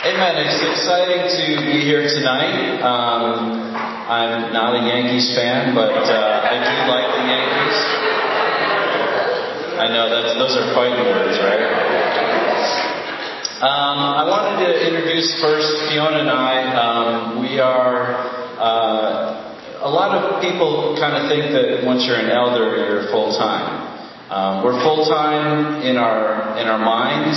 Amen. It's exciting to be here tonight. Um, I'm not a Yankees fan, but uh, I do like the Yankees. I know that's those are fighting words, right? Um, I wanted to introduce first Fiona and I. Um, we are. Uh, a lot of people kind of think that once you're an elder, you're full time. Um, we're full time in our in our minds,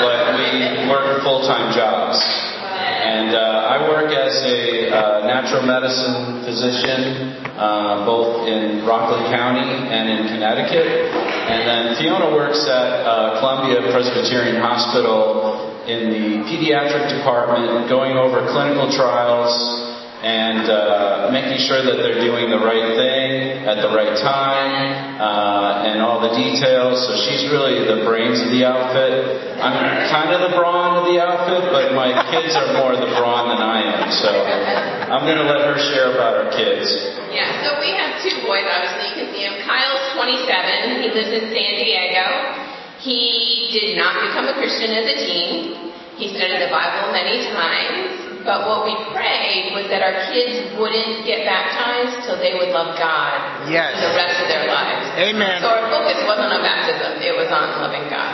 but we work full time jobs. And uh, I work as a uh, natural medicine physician, uh, both in Rockland County and in Connecticut. And then Fiona works at uh, Columbia Presbyterian Hospital in the pediatric department, going over clinical trials and uh, making sure that they're doing the right thing at the right time uh, and all the details. So she's really the brains of the outfit. I'm kind of the brawn of the outfit, but my kids are more the brawn than I am. So I'm going to let her share about our kids. Yeah, so we have two boys, obviously. You can see him. Kyle's 27. He lives in San Diego. He did not become a Christian as a teen. He studied the Bible many times. But what we prayed was that our kids wouldn't get baptized till they would love God yes. for the rest of their lives. Amen. So our focus wasn't on baptism, it was on loving God.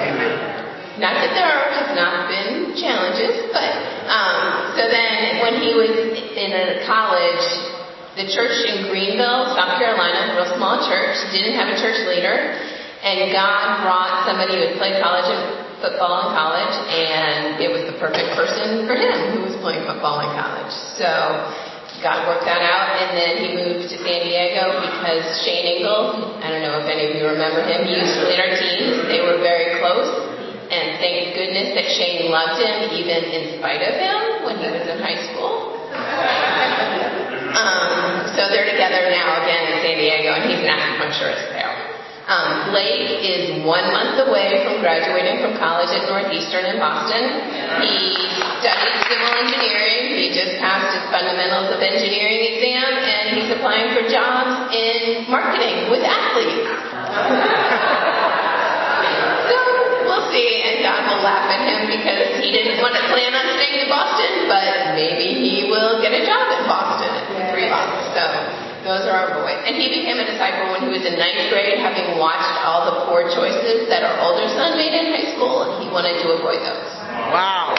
Amen. Not that there have not been challenges, but um, so then when he was in a college, the church in Greenville, South Carolina, a real small church, didn't have a church leader, and God brought somebody who had played college football in college, and it was the perfect person for him who was playing football in college. So God worked that out, and then he moved to San Diego because Shane Engel, I don't know if any of you remember him, he used to lead our teams. They were very close, and thank goodness that Shane loved him even in spite of him when he was in high school. um, so they're together now again in San Diego, and he's an acupuncturist there. Um, Blake is one month away from graduating from college at Northeastern in Boston. He studied civil engineering. He just passed his fundamentals of engineering exam, and he's applying for jobs in marketing with athletes. so we'll see, and God will laugh at him because he didn't want to plan on staying in Boston, but maybe he will get a job in Boston in three months. So those are our boys. And he became a disciple when he was in ninth grade, having watched all the poor choices that our older son made in high school, and he wanted to avoid those. Wow.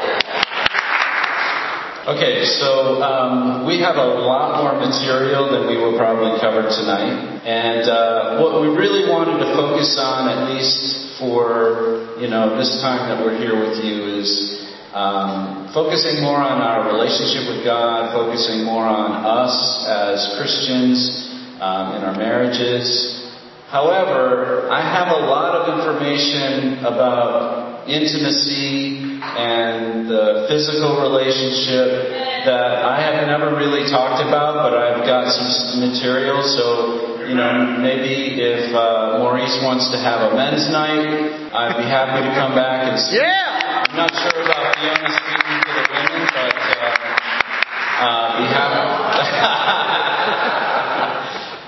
Okay, so um, we have a lot more material than we will probably cover tonight. And uh, what we really wanted to focus on, at least for you know this time that we're here with you, is um, focusing more on our relationship with God, focusing more on us as Christians um, in our marriages. However, I have a lot of information about intimacy and the physical relationship that I have never really talked about, but I've got some material. So, you know, maybe if uh, Maurice wants to have a men's night, I'd be happy to come back and speak. Yeah. I'm not sure about Fiona speaking to the women, but uh, uh,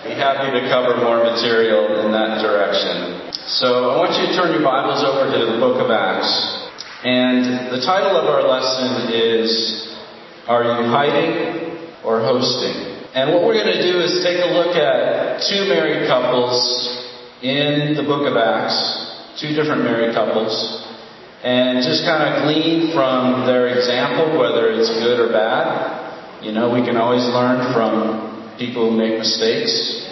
be happy to cover more material in that direction. So I want you to turn your Bibles over to the book of Acts. And the title of our lesson is Are You Hiding or Hosting? And what we're going to do is take a look at two married couples in the book of Acts, two different married couples, and just kind of glean from their example, whether it's good or bad. You know, we can always learn from people who make mistakes.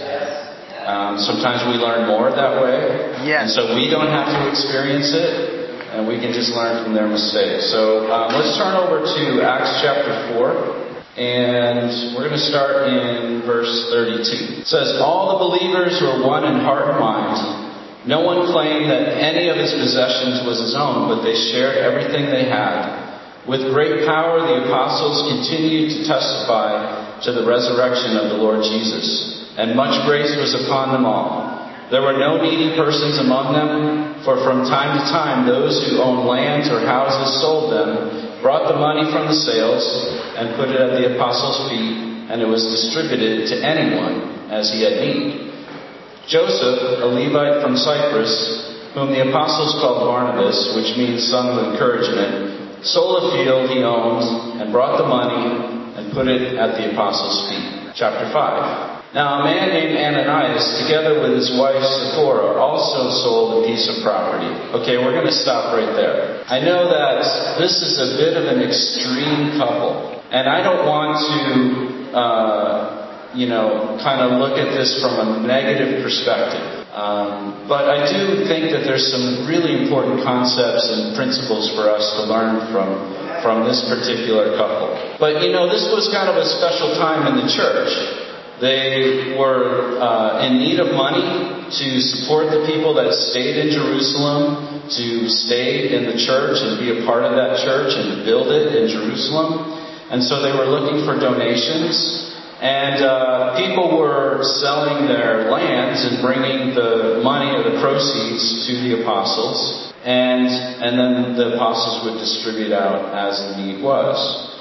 Um, sometimes we learn more that way. Yes. And so we don't have to experience it, and we can just learn from their mistakes. So um, let's turn over to Acts chapter 4. And we're going to start in verse 32. It says, All the believers were one in heart and mind. No one claimed that any of his possessions was his own, but they shared everything they had. With great power, the apostles continued to testify to the resurrection of the Lord Jesus, and much grace was upon them all. There were no needy persons among them, for from time to time those who owned lands or houses sold them, brought the money from the sales, and put it at the apostles' feet, and it was distributed to anyone as he had need. Joseph, a Levite from Cyprus, whom the apostles called Barnabas, which means son of encouragement, sold a field he owned and brought the money and put it at the apostles' feet. Chapter 5. Now a man named Ananias, together with his wife Sapphira, also sold a piece of property. Okay, we're going to stop right there. I know that this is a bit of an extreme couple, and I don't want to uh, you know, kind of look at this from a negative perspective. Um, but I do think that there's some really important concepts and principles for us to learn from from this particular couple. But you know, this was kind of a special time in the church. They were uh, in need of money to support the people that stayed in Jerusalem, to stay in the church and be a part of that church and build it in Jerusalem. And so they were looking for donations. And uh, people were selling their lands and bringing the money or the proceeds to the apostles, and and then the apostles would distribute out as the need was.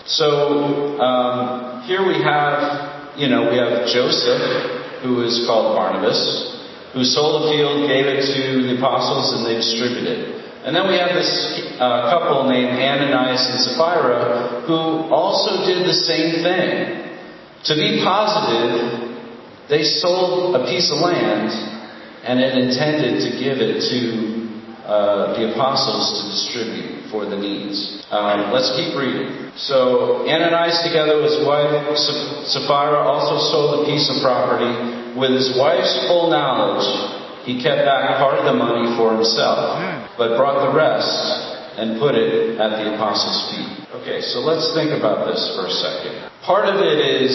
So um, here we have, you know, we have Joseph, who is called Barnabas, who sold a field, gave it to the apostles, and they distributed. it. And then we have this uh, couple named Ananias and Sapphira, who also did the same thing. To be positive, they sold a piece of land and it intended to give it to uh, the apostles to distribute for the needs. Um, let's keep reading. So Ananias, together with his wife Sapphira, also sold a piece of property. With his wife's full knowledge, he kept back part of the money for himself, but brought the rest and put it at the apostles' feet. Okay, so let's think about this for a second. Part of it is,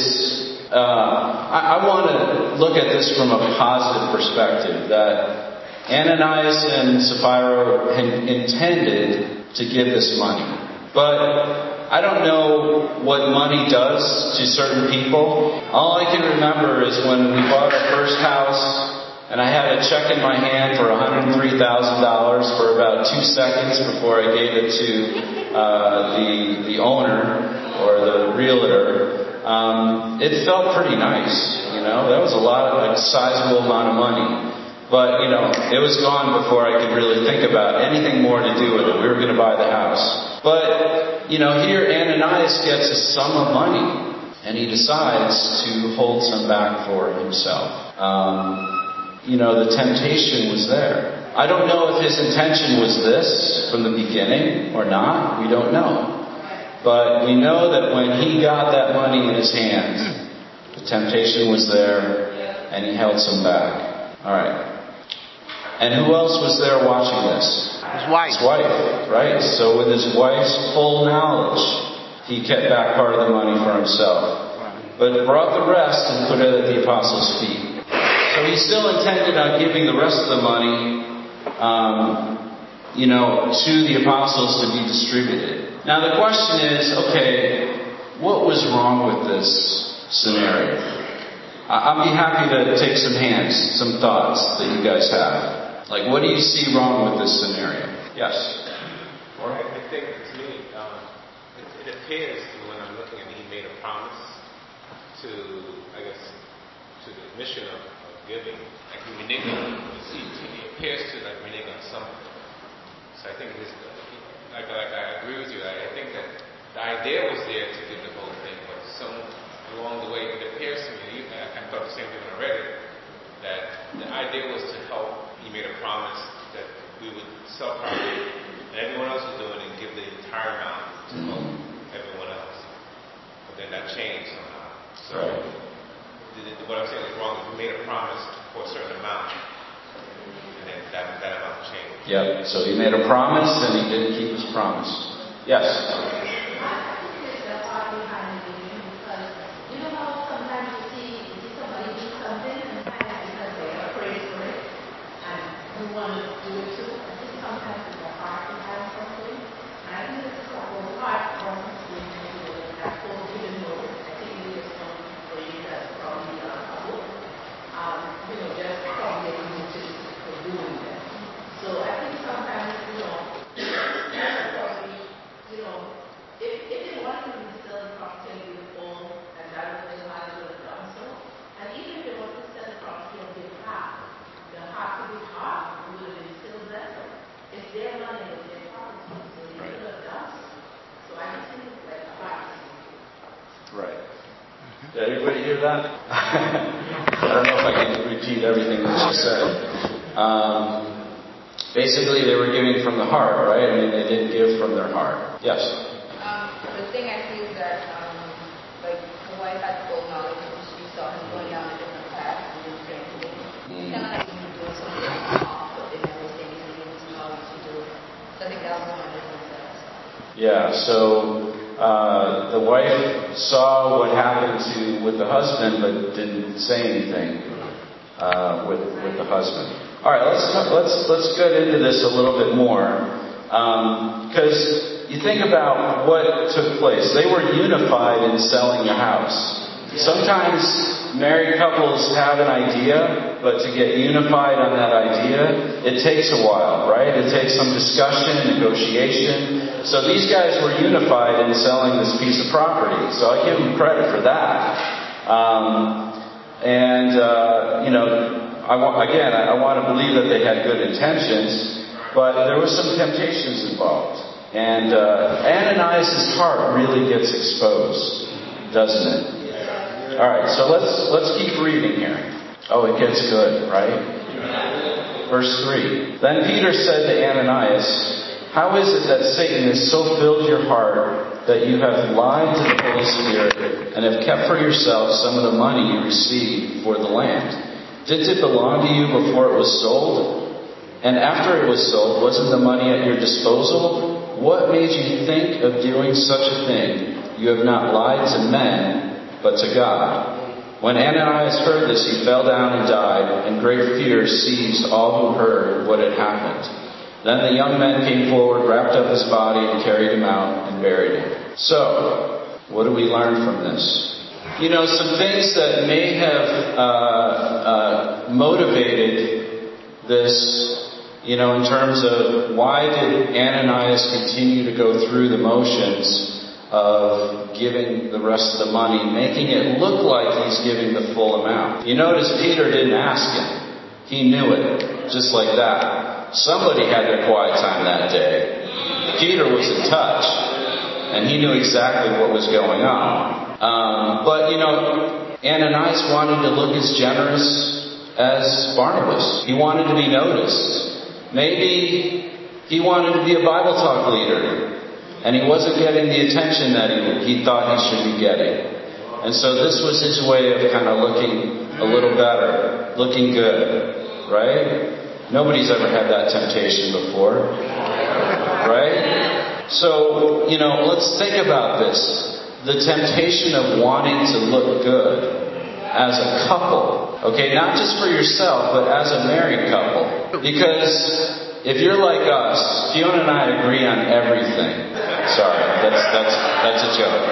uh, I, I want to look at this from a positive perspective that Ananias and Sapphira had intended to give this money. But I don't know what money does to certain people. All I can remember is when we bought our first house and I had a check in my hand for $103,000 for about two seconds before I gave it to uh, the the owner or the realtor, um, it felt pretty nice. You know, that was a lot of a sizable amount of money. But you know, it was gone before I could really think about anything more to do with it. We were going to buy the house. But you know, here Ananias gets a sum of money, and he decides to hold some back for himself. Um, you know, the temptation was there. I don't know if his intention was this from the beginning or not. We don't know. But we know that when he got that money in his hand, the temptation was there and he held some back. All right. And who else was there watching this? His wife. His wife, right? So with his wife's full knowledge, he kept back part of the money for himself, but brought the rest and put it at the apostles' feet. So he still intended on giving the rest of the money, um, you know, to the apostles to be distributed. Now the question is, okay, what was wrong with this scenario? I'll be happy to take some hands, some thoughts that you guys have. Like, what do you see wrong with this scenario? Yes. Well, I think to me, um, it, it appears when I'm looking at it, he made a promise to, I guess, to the mission of, of giving. Like he reneged on, he appears to like renege on something. So I think his like, like I agree with you. I, I think that the idea was there to do the whole thing, but some along the way, it appears to me, I, I thought the same thing when I read it, that the idea was to help. He made a promise that we would sell property, and everyone else was doing, and give the entire amount to mm-hmm. help everyone else. But then that changed somehow. So the, what I'm saying is wrong. He made a promise for a certain amount, and then that, that amount changed. Yep. So he made a promise and he didn't keep his promise. Yes. Hear that? I don't know if I can repeat everything that she said. Um, basically, they were giving from the heart, right? I mean, they didn't give from their heart. Yes. Um, the thing I see is that, um, like, the wife had full knowledge and she saw him going down a different path and didn't say anything. It's kind of like you doing something off, but they never say anything and what to do. So I think that was one of the things that I saw. Yeah, so uh, the wife saw what happened to with the husband, but didn't say anything uh, with with the husband. All right, let's let's let's get into this a little bit more because um, you think about what took place. They were unified in selling the house. Sometimes married couples have an idea, but to get unified on that idea, it takes a while, right? It takes some discussion, negotiation. So these guys were unified in selling this piece of property. So I give them credit for that. Um, and, uh, you know, I want, again, I, want to believe that they had good intentions, but there were some temptations involved. And uh, Ananias' heart really gets exposed, doesn't it? All right, so let's let's keep reading here. Oh, it gets good, right? Verse 3. Then Peter said to Ananias, How is it that Satan has so filled your heart that you have lied to the Holy Spirit and have kept for yourself some of the money you received for the land? Didn't it belong to you before it was sold? And after it was sold, wasn't the money at your disposal? What made you think of doing such a thing? You have not lied to men, but to God. When Ananias heard this, he fell down and died, and great fear seized all who heard what had happened. Then the young men came forward, wrapped up his body, and carried him out and buried him. So, what do we learn from this? You know, some things that may have uh, uh, motivated this, you know, in terms of why did Ananias continue to go through the motions of giving the rest of the money, making it look like he's giving the full amount. You notice Peter didn't ask him. He knew it, just like that. Somebody had their quiet time that day. Peter was in touch, and he knew exactly what was going on. Um, but, you know, Ananias wanted to look as generous as Barnabas. He wanted to be noticed. Maybe he wanted to be a Bible talk leader and he wasn't getting the attention that he, he thought he should be getting. And so this was his way of kind of looking a little better, looking good, right? Nobody's ever had that temptation before, right? So, you know, let's think about this. The temptation of wanting to look good as a couple, okay, not just for yourself, but as a married couple. Because if you're like us, Fiona and I agree on everything. Sorry, that's that's that's a joke.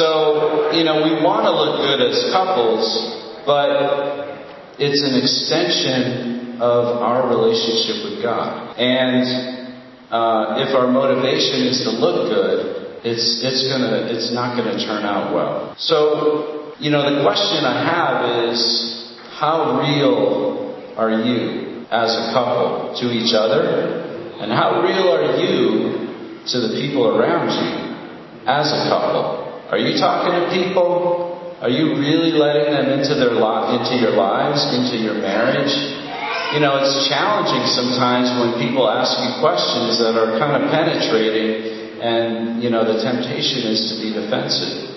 so, you know, we want to look good as couples, but it's an extension of our relationship with God. And uh, if our motivation is to look good, it's it's gonna it's not gonna turn out well. So, you know, the question I have is, how real are you as a couple to each other and how real are you to the people around you as a couple? Are you talking to people? Are you really letting them into their into your lives, into your marriage? You know, it's challenging sometimes when people ask you questions that are kind of penetrating and, you know, the temptation is to be defensive.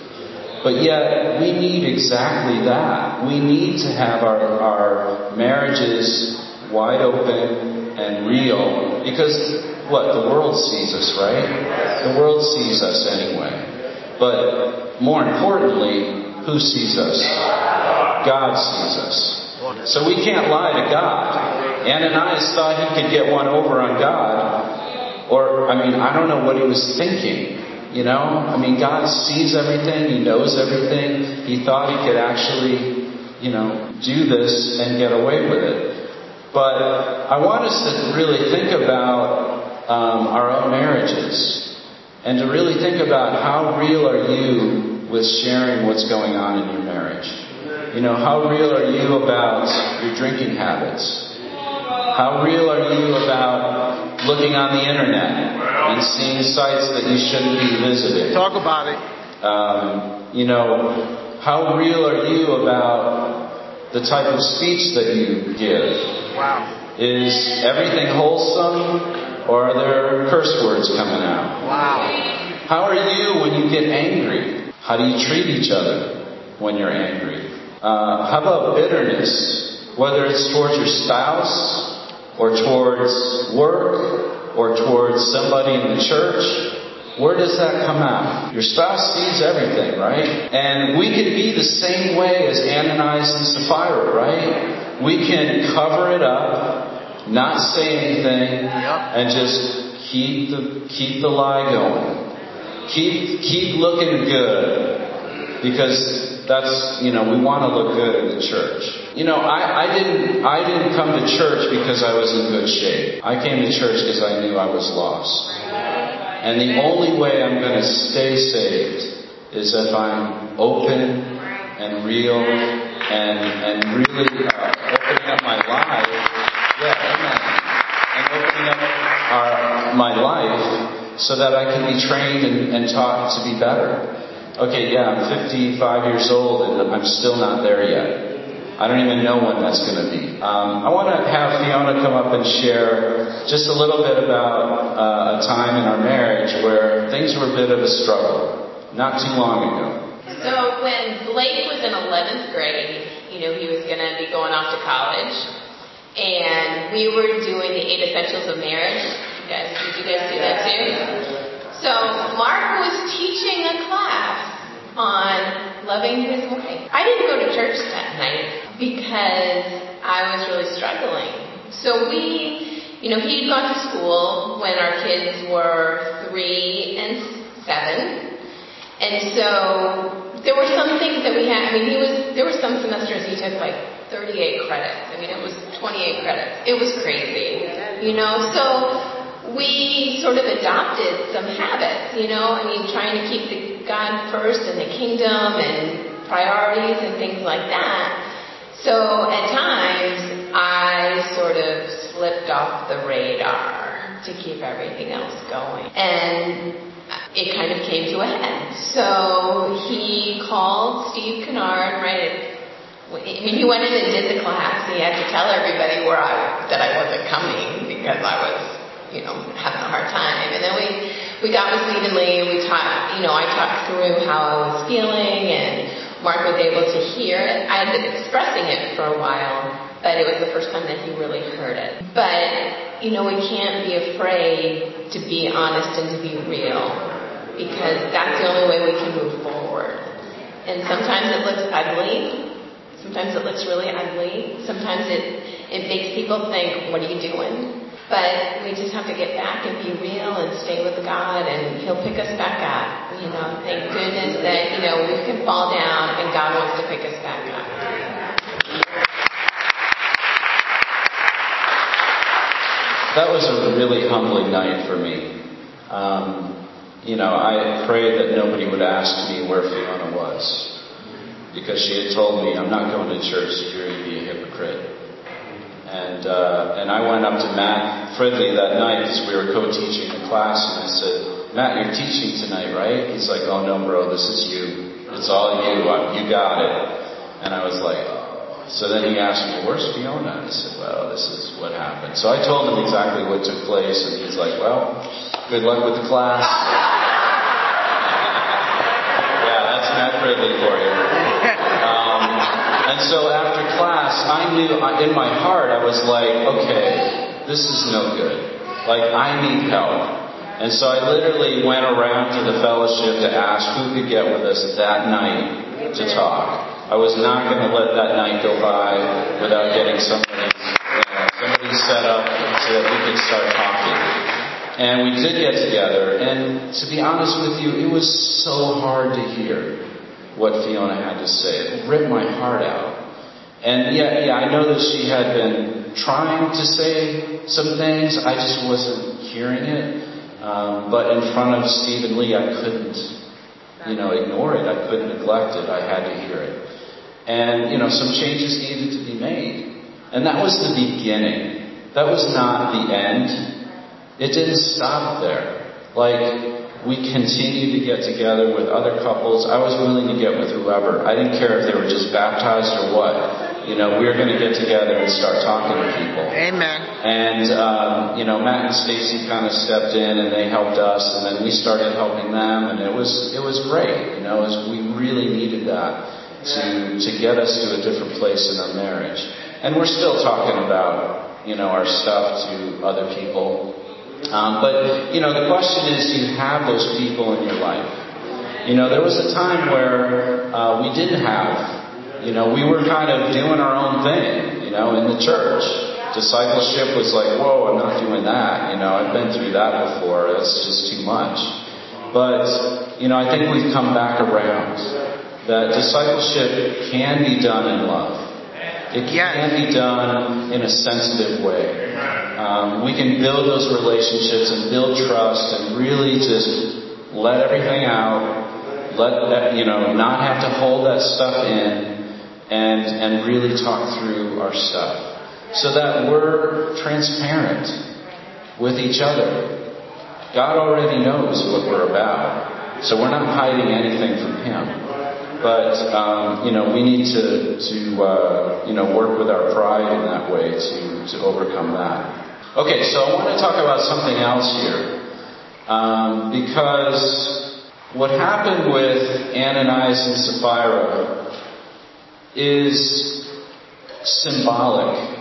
But yet, we need exactly that. We need to have our, our marriages wide open and real because what the world sees us, right? The world sees us anyway. But more importantly, who sees us? God sees us. So we can't lie to God. Ananias thought he could get one over on God. Or, I mean, I don't know what he was thinking. You know? I mean, God sees everything. He knows everything. He thought he could actually, you know, do this and get away with it. But I want us to really think about um, our own marriages and to really think about how real are you with sharing what's going on in your marriage. You know, how real are you about your drinking habits? How real are you about looking on the internet and seeing sites that you shouldn't be visiting? Talk about it. Um, you know, how real are you about the type of speech that you give? Wow. Is everything wholesome or are there curse words coming out? Wow. How are you when you get angry? How do you treat each other when you're angry? Uh, how about bitterness? Whether it's towards your spouse or towards work or towards somebody in the church, where does that come out? Your spouse sees everything, right? And we can be the same way as Ananias and Sapphira, right? We can cover it up, not say anything, and just keep the keep the lie going. Keep keep looking good because that's you know we want to look good in the church. You know I, I didn't I didn't come to church because I was in good shape. I came to church because I knew I was lost. And the only way I'm going to stay saved is if I'm open and real and and really uh, opening up my life. Yeah, amen. And opening up our my life so that I can be trained and, and taught to be better. Okay, yeah, I'm 55 years old and I'm still not there yet. I don't even know when that's going to be. Um, I want to have Fiona come up and share just a little bit about uh, a time in our marriage where things were a bit of a struggle, not too long ago. So when Blake was in 11th grade, you know, he was going to be going off to college, and we were doing the eight essentials of marriage. Guys, did you guys do that too? So Mark was teaching a class on loving his wife. I didn't go to church that night because I was really struggling. So we, you know, he had gone to school when our kids were three and seven. And so there were some things that we had, I mean, he was, there were some semesters he took like 38 credits. I mean, it was 28 credits. It was crazy, you know? So we sort of adopted some habits, you know? I mean, trying to keep the God first and the kingdom and priorities and things like that. So at times, I sort of slipped off the radar to keep everything else going. And it kind of came to a head. So he called Steve Kennard right I mean, he went in and did the class. He had to tell everybody where I that I wasn't coming because I was, you know, having a hard time. And then we we got with Stephen Lee. We talked, you know, I talked through how I was feeling, and Mark was able to hear it. I had been expressing it for a while, but it was the first time that he really heard it. But you know, we can't be afraid to be honest and to be real because that's the only way we can move forward. And sometimes it looks ugly. Sometimes it looks really ugly. Sometimes it, it makes people think, what are you doing? But we just have to get back and be real and stay with God and He'll pick us back up. You know, thank goodness that, you know, we can fall down and God wants to pick us back up. That was a really humbling night for me. Um, you know, I prayed that nobody would ask me where Fiona was because she had told me, I'm not going to church to hear you be a hypocrite. And, uh, and I went up to Matt Fridley that night because we were co-teaching the class and I said, Matt, you're teaching tonight, right? He's like, oh no, bro, this is you. It's all you. You got it. And I was like, oh. So then he asked me, where's Fiona? And I said, well, this is what happened. So I told him exactly what took place and he's like, well, good luck with the class. yeah, that's Matt Fridley for you. And so after class, I knew in my heart, I was like, okay, this is no good. Like, I need help. And so I literally went around to the fellowship to ask who could get with us that night to talk. I was not going to let that night go by without getting somebody, know, somebody set up so that we could start talking. And we did get together, and to be honest with you, it was so hard to hear what Fiona had to say. It ripped my heart out. And yeah, yeah, I know that she had been trying to say some things. I just wasn't hearing it. Um, but in front of Stephen Lee, I couldn't, you know, ignore it. I couldn't neglect it. I had to hear it. And, you know, some changes needed to be made. And that was the beginning. that was not the end. It didn't stop there. Like, we continued to get together with other couples. I was willing to get with whoever. I didn't care if they were just baptized or what. You know, we're going to get together and start talking to people. Amen. And, um, you know, Matt and Stacy kind of stepped in and they helped us and then we started helping them and it was, it was great. You know, was, we really needed that to, to get us to a different place in our marriage. And we're still talking about, you know, our stuff to other people. Um, but, you know, the question is, do you have those people in your life? You know, there was a time where uh, we didn't have, you know, we were kind of doing our own thing, you know, in the church. Discipleship was like, whoa, I'm not doing that. You know, I've been through that before. That's just too much. But, you know, I think we've come back around. That discipleship can be done in love. It can be done in a sensitive way. Um, we can build those relationships and build trust and really just let everything out. Let that, you know, not have to hold that stuff in and, and really talk through our stuff so that we're transparent with each other. God already knows what we're about, so we're not hiding anything from Him. But um, you know, we need to to uh, you know work with our pride in that way to to overcome that. Okay, so I want to talk about something else here um, because what happened with Ananias and Sapphira is symbolic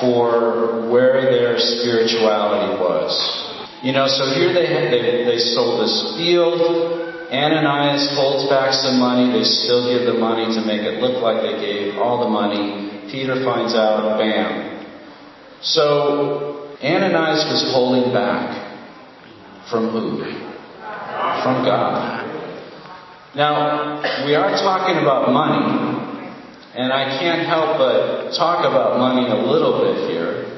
for where their spirituality was. You know, so here they, they, they sold this field. Ananias holds back some money. They still give the money to make it look like they gave all the money. Peter finds out, bam. So Ananias was holding back from who? From God. Now, we are talking about money, and I can't help but talk about money a little bit here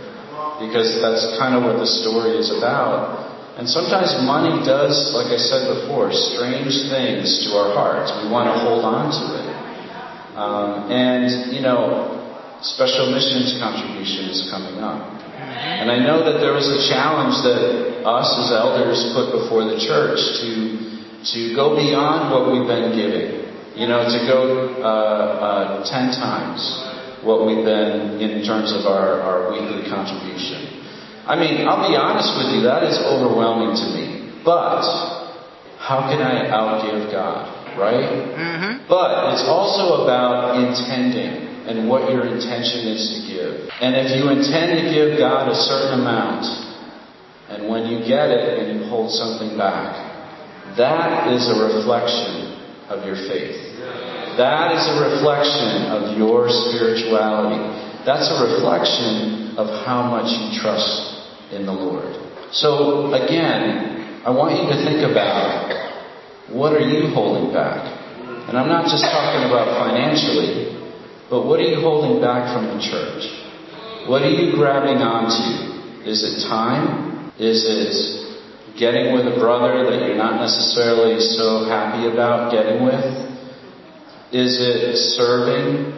because that's kind of what the story is about. And sometimes money does, like I said before, strange things to our hearts. We want to hold on to it. Um, and, you know, special missions contribution is coming up. And I know that there was a challenge that us as elders put before the church to, to go beyond what we've been giving. You know, to go uh, uh, ten times what we've been in terms of our, our weekly contribution. I mean, I'll be honest with you, that is overwhelming to me. But how can I outgive God, right? Mm-hmm. But it's also about intending and what your intention is to give. And if you intend to give God a certain amount, and when you get it and you hold something back, that is a reflection of your faith. That is a reflection of your spirituality. That's a reflection of how much you trust in the Lord. So again, I want you to think about what are you holding back? And I'm not just talking about financially, but what are you holding back from the church? What are you grabbing onto? Is it time? Is it getting with a brother that you're not necessarily so happy about getting with? Is it serving?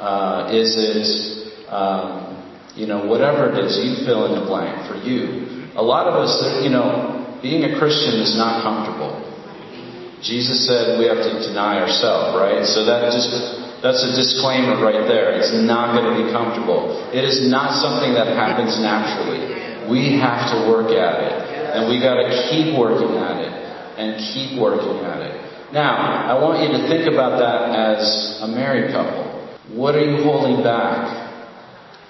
Uh, is it, um, you know, whatever it is, you fill in the blank for you. A lot of us, you know, being a Christian is not comfortable. Jesus said we have to deny ourselves, right? So that just that's a disclaimer right there. It's not going to be comfortable. It is not something that happens naturally. We have to work at it. And we got to keep working at it and keep working at it. Now, I want you to think about that as a married couple. What are you holding back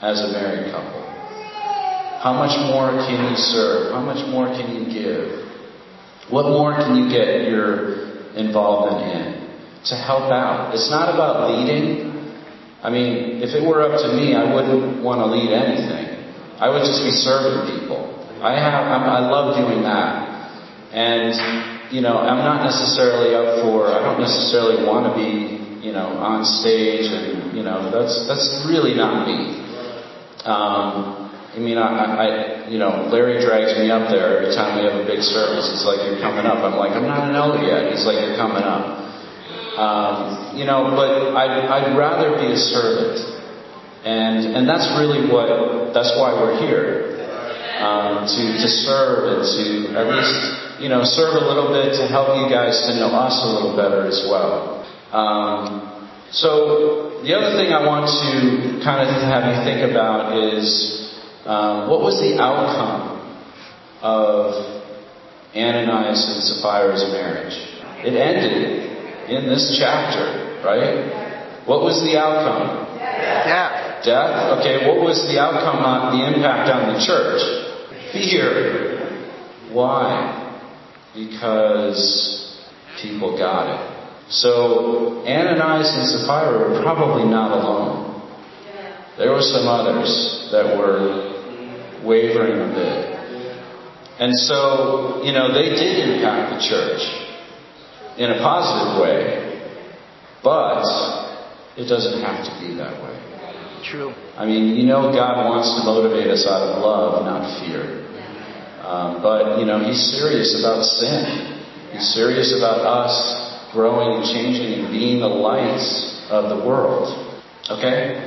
as a married couple? How much more can you serve? How much more can you give? What more can you get your involvement in to help out? It's not about leading. I mean, if it were up to me, I wouldn't want to lead anything. I would just be serving people. I have, I'm, I love doing that. And, you know, I'm not necessarily up for, I don't necessarily want to be, you know, on stage and, you know, that's, that's really not me. Um, I mean, I, I, you know, Larry drags me up there every time we have a big service. It's like, "You're coming up." I'm like, "I'm not an elder yet." He's like, "You're coming up." Um, you know, but I'd, I'd rather be a servant And, and that's really what, that's why we're here. Um, to, to serve and to at least, you know, serve a little bit to help you guys to know us a little better as well. Um, so the other thing I want to kind of have you think about is um, what was the outcome of Ananias and Sapphira's marriage? It ended in this chapter, right? What was the outcome? Death. Death? Okay, what was the outcome on the impact on the church? Fear. Why? Because people got it. So Ananias and Sapphira were probably not alone. There were some others that were wavering a bit. And so, you know, they did impact the church in a positive way, but it doesn't have to be that way. True. I mean, you know, God wants to motivate us out of love, not fear. Um, but, you know, He's serious about sin. He's serious about us growing and changing and being the lights of the world. Okay?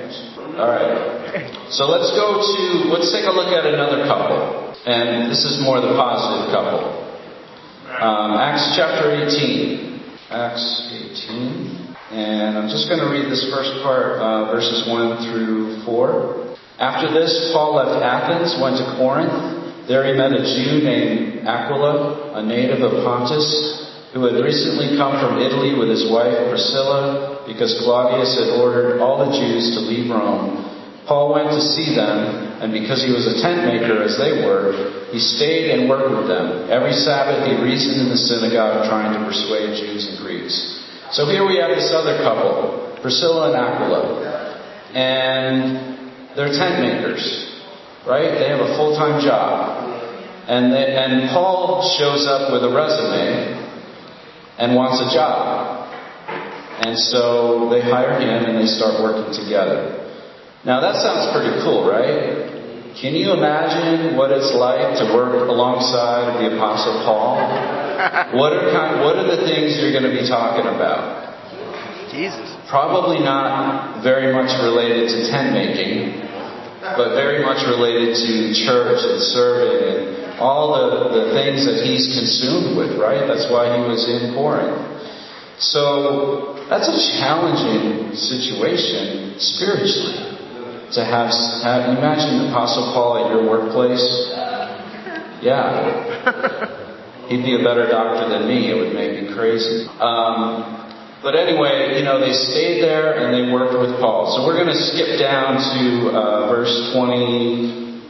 All right. So let's go to, let's take a look at another couple. And this is more the positive couple. Um, Acts chapter 18. Acts 18. And I'm just going to read this first part, uh, verses 1 through 4. After this, Paul left Athens, went to Corinth. There he met a Jew named Aquila, a native of Pontus, who had recently come from Italy with his wife Priscilla, because Claudius had ordered all the Jews to leave Rome. Paul went to see them, and because he was a tent maker as they were, he stayed and worked with them. Every Sabbath he reasoned in the synagogue, trying to persuade Jews and Greeks. So here we have this other couple, Priscilla and Aquila. And they're tent makers, right? They have a full-time job. And, they, and Paul shows up with a resume and wants a job. And so they hire him and they start working together. Now that sounds pretty cool, right? Can you imagine what it's like to work alongside the Apostle Paul? What are kind, what are the things you're going to be talking about? Jesus. Probably not very much related to tent making, but very much related to church and serving and all the, the things that he's consumed with, right? That's why he was in Corinth. So that's a challenging situation spiritually to have, have imagine the Apostle Paul at your workplace. Yeah. He'd be a better doctor than me. It would make me crazy. Um, but anyway, you know, they stayed there and they worked with Paul. So we're going to skip down to uh, verse 24.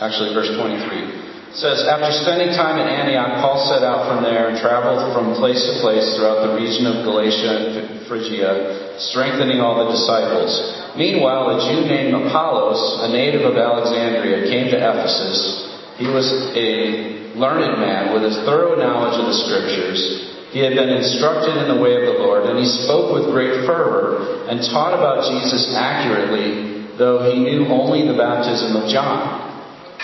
Actually, verse 23. It says, After spending time in Antioch, Paul set out from there and traveled from place to place throughout the region of Galatia and Phrygia, strengthening all the disciples. Meanwhile, a Jew named Apollos, a native of Alexandria, came to Ephesus. He was a learned man with a thorough knowledge of the scriptures. He had been instructed in the way of the Lord, and he spoke with great fervor and taught about Jesus accurately, though he knew only the baptism of John.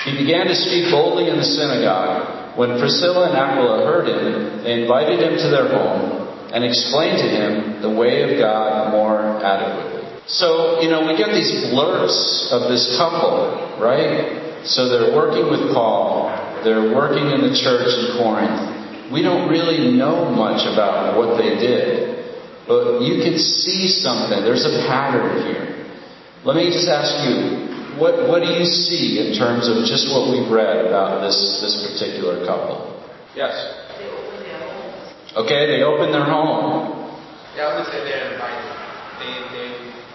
He began to speak boldly in the synagogue. When Priscilla and Aquila heard him, they invited him to their home and explained to him the way of God more adequately. So, you know, we get these blurts of this couple, right? So they're working with Paul, they're working in the church in Corinth. We don't really know much about what they did, but you can see something. There's a pattern here. Let me just ask you, what, what do you see in terms of just what we've read about this, this particular couple? Yes? Okay, they open their home. Yeah, I would say they're invited. They, they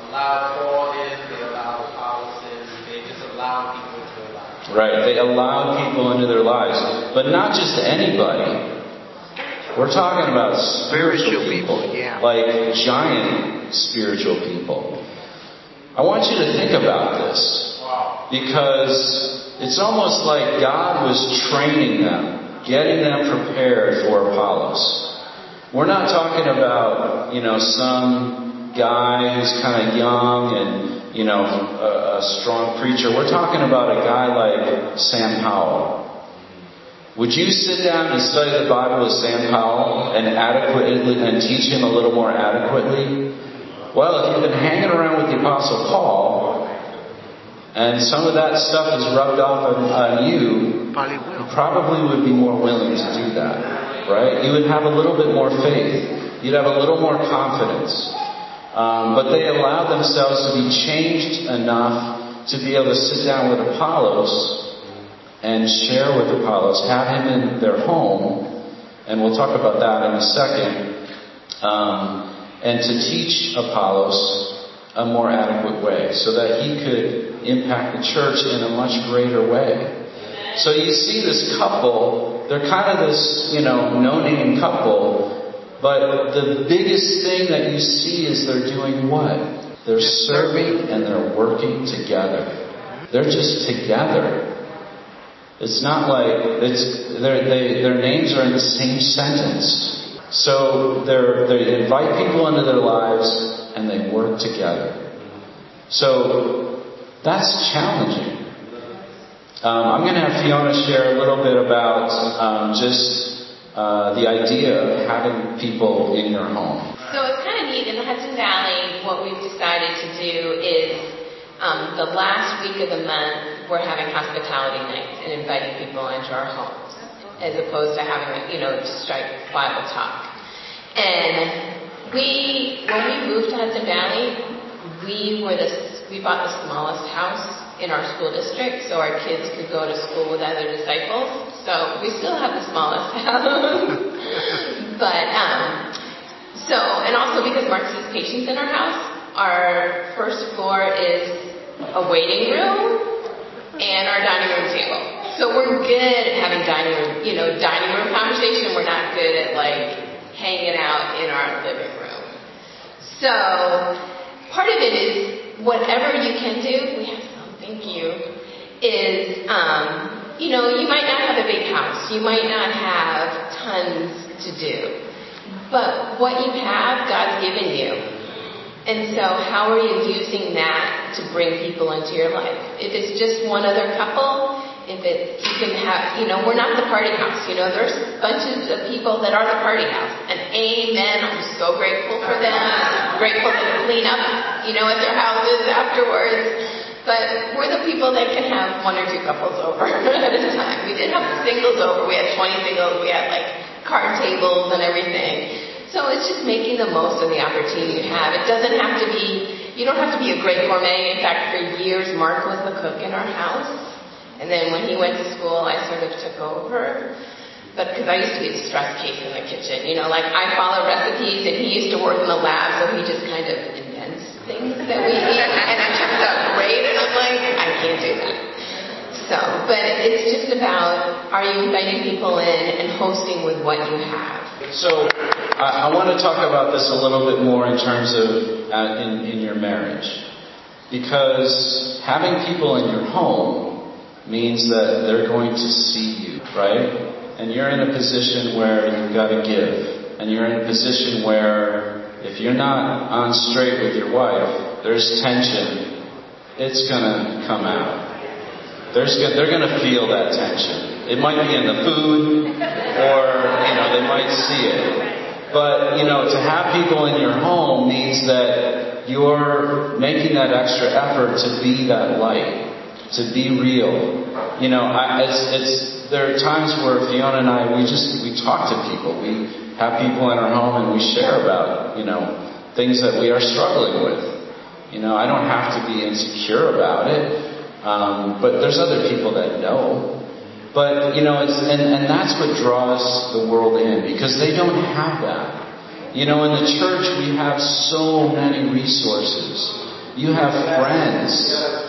allow Paul in, they allow Apollos in, they just allow people into their lives. Right, they allowed people into their lives. But not just anybody. We're talking about spiritual, Spiritual people, yeah. Like giant spiritual people. I want you to think about this. Because it's almost like God was training them, getting them prepared for Apollos. We're not talking about, you know, some guy who's kind of young and, you know, a, a strong preacher. We're talking about a guy like Sam Powell. Would you sit down and study the Bible with Sam Powell and adequately and teach him a little more adequately? Well, if you've been hanging around with the Apostle Paul, and some of that stuff is rubbed off on, on you, Probably you probably would be more willing to do that, right? You would have a little bit more faith. You'd have a little more confidence. Um, but they allowed themselves to be changed enough to be able to sit down with Apollos and share with Apollos, have him in their home, and we'll talk about that in a second, um, and to teach Apollos a more adequate way so that he could impact the church in a much greater way. So you see this couple, they're kind of this, you know, no-name couple, but the biggest thing that you see is they're doing what? They're serving and they're working together. They're just together. It's not like it's their they, their names are in the same sentence. So they invite people into their lives and they work together. So that's challenging. Um, I'm going to have Fiona share a little bit about um, just uh, the idea of having people in your home. So it's kind of neat. In the Hudson Valley, what we've decided to do is um, the last week of the month, we're having hospitality nights and inviting people into our homes, as opposed to having, you know, strike Bible talk. And we, when we moved to Hudson Valley, we were the, we bought the smallest house in our school district so our kids could go to school with other disciples. So we still have the smallest house. but, um, so, and also because Mark sees patients in our house, our first floor is a waiting room and our dining room table. So we're good at having dining room, you know, dining room conversation. We're not good at like hanging out in our living room. So part of it is whatever you can do. We have some, thank you. Is um, you know, you might not have a big house. You might not have tons to do. But what you have, God's given you. And so how are you using that to bring people into your life? If it's just one other couple, if it, you can have, you know, we're not the party house. You know, there's bunches of people that are the party house. And amen, I'm so grateful for them. Grateful to clean up, you know, at their houses afterwards. But we're the people that can have one or two couples over at a time. We did have singles over. We had 20 singles. We had like card tables and everything. So it's just making the most of the opportunity you have. It doesn't have to be, you don't have to be a great gourmet. In fact, for years, Mark was the cook in our house. And then when he went to school, I sort of took over. But because I used to be the stress case in the kitchen, you know, like I follow recipes and he used to work in the lab, so he just kind of invents things that we eat. And it turns out great, and I'm like, I can't do that. So, but it's just about are you inviting people in and hosting with what you have? So I, I want to talk about this a little bit more in terms of uh, in, in your marriage. Because having people in your home means that they're going to see you, right? And you're in a position where you've got to give. And you're in a position where if you're not on straight with your wife, there's tension. It's going to come out. There's, they're going to feel that tension. It might be in the food, or you know, they might see it. But you know, to have people in your home means that you're making that extra effort to be that light, to be real. You know, I, it's, it's there are times where Fiona and I we just we talk to people. We have people in our home and we share about you know things that we are struggling with. You know, I don't have to be insecure about it. Um, but there's other people that know. But you know, it's and, and that's what draws the world in because they don't have that. You know, in the church we have so many resources. You have friends.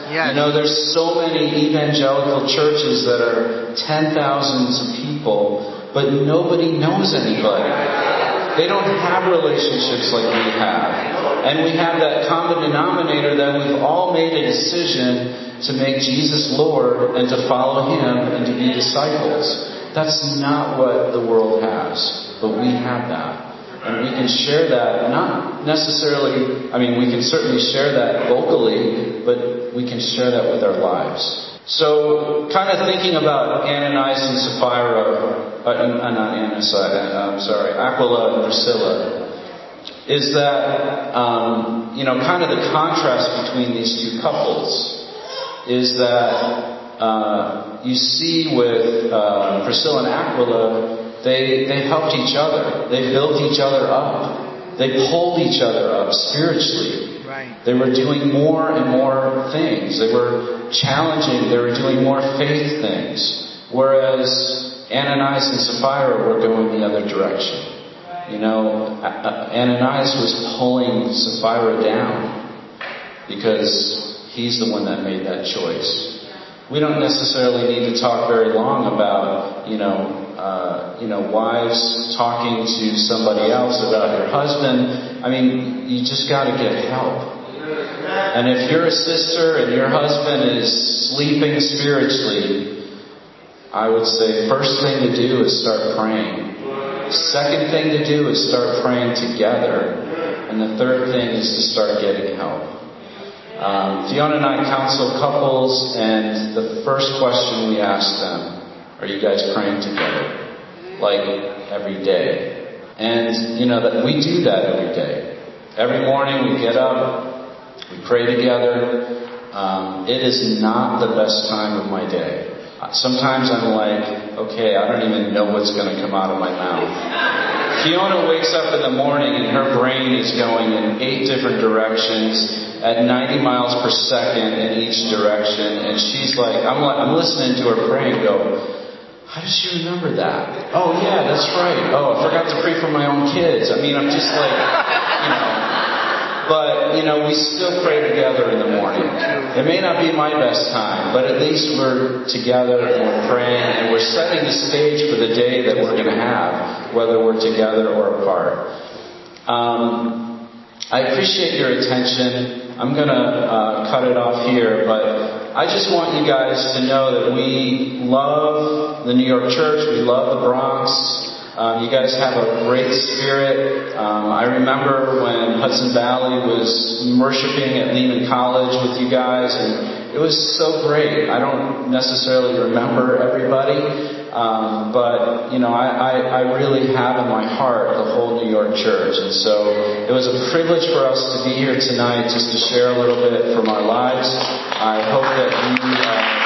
Yes. You know, there's so many evangelical churches that are ten thousands of people, but nobody knows anybody. They don't have relationships like we have. And we have that common denominator that we've all made a decision to make Jesus Lord and to follow Him and to be disciples. That's not what the world has, but we have that. And we can share that, not necessarily, I mean, we can certainly share that vocally, but we can share that with our lives. So, kind of thinking about Ananias and Sapphira, uh, uh, not Ananias, uh, I'm sorry, Aquila and Priscilla. Is that, um, you know, kind of the contrast between these two couples is that uh, you see with uh, Priscilla and Aquila, they, they helped each other. They built each other up. They pulled each other up spiritually. Right. They were doing more and more things. They were challenging. They were doing more faith things. Whereas Ananias and Sapphira were going the other direction. You know, Ananias was pulling Sapphira down because he's the one that made that choice. We don't necessarily need to talk very long about, you know, uh, you know, wives talking to somebody else about your husband. I mean, you just got to get help. And if you're a sister and your husband is sleeping spiritually, I would say first thing to do is start praying. Second thing to do is start praying together. And the third thing is to start getting help. Um, Fiona and I counsel couples, and the first question we ask them, are you guys praying together? Like every day. And, you know, that we do that every day. Every morning we get up, we pray together. Um, it is not the best time of my day. Sometimes I'm like, okay, I don't even know what's going to come out of my mouth. Fiona wakes up in the morning and her brain is going in eight different directions at 90 miles per second in each direction, and she's like, I'm, like, I'm listening to her and go, how does she remember that? Oh yeah, that's right. Oh, I forgot to pray for my own kids. I mean, I'm just like, you know. But, you know, we still pray together in the morning. It may not be my best time, but at least we're together and we're praying and we're setting the stage for the day that we're going to have, whether we're together or apart. Um, I appreciate your attention. I'm going to uh, cut it off here, but I just want you guys to know that we love the New York church. We love the Bronx. Um, you guys have a great spirit. Um, I remember when Hudson Valley was worshiping at Lehman College with you guys, and it was so great. I don't necessarily remember everybody, um, but you know, I, I, I really have in my heart the whole New York church, and so it was a privilege for us to be here tonight, just to share a little bit from our lives. I hope that you. Uh,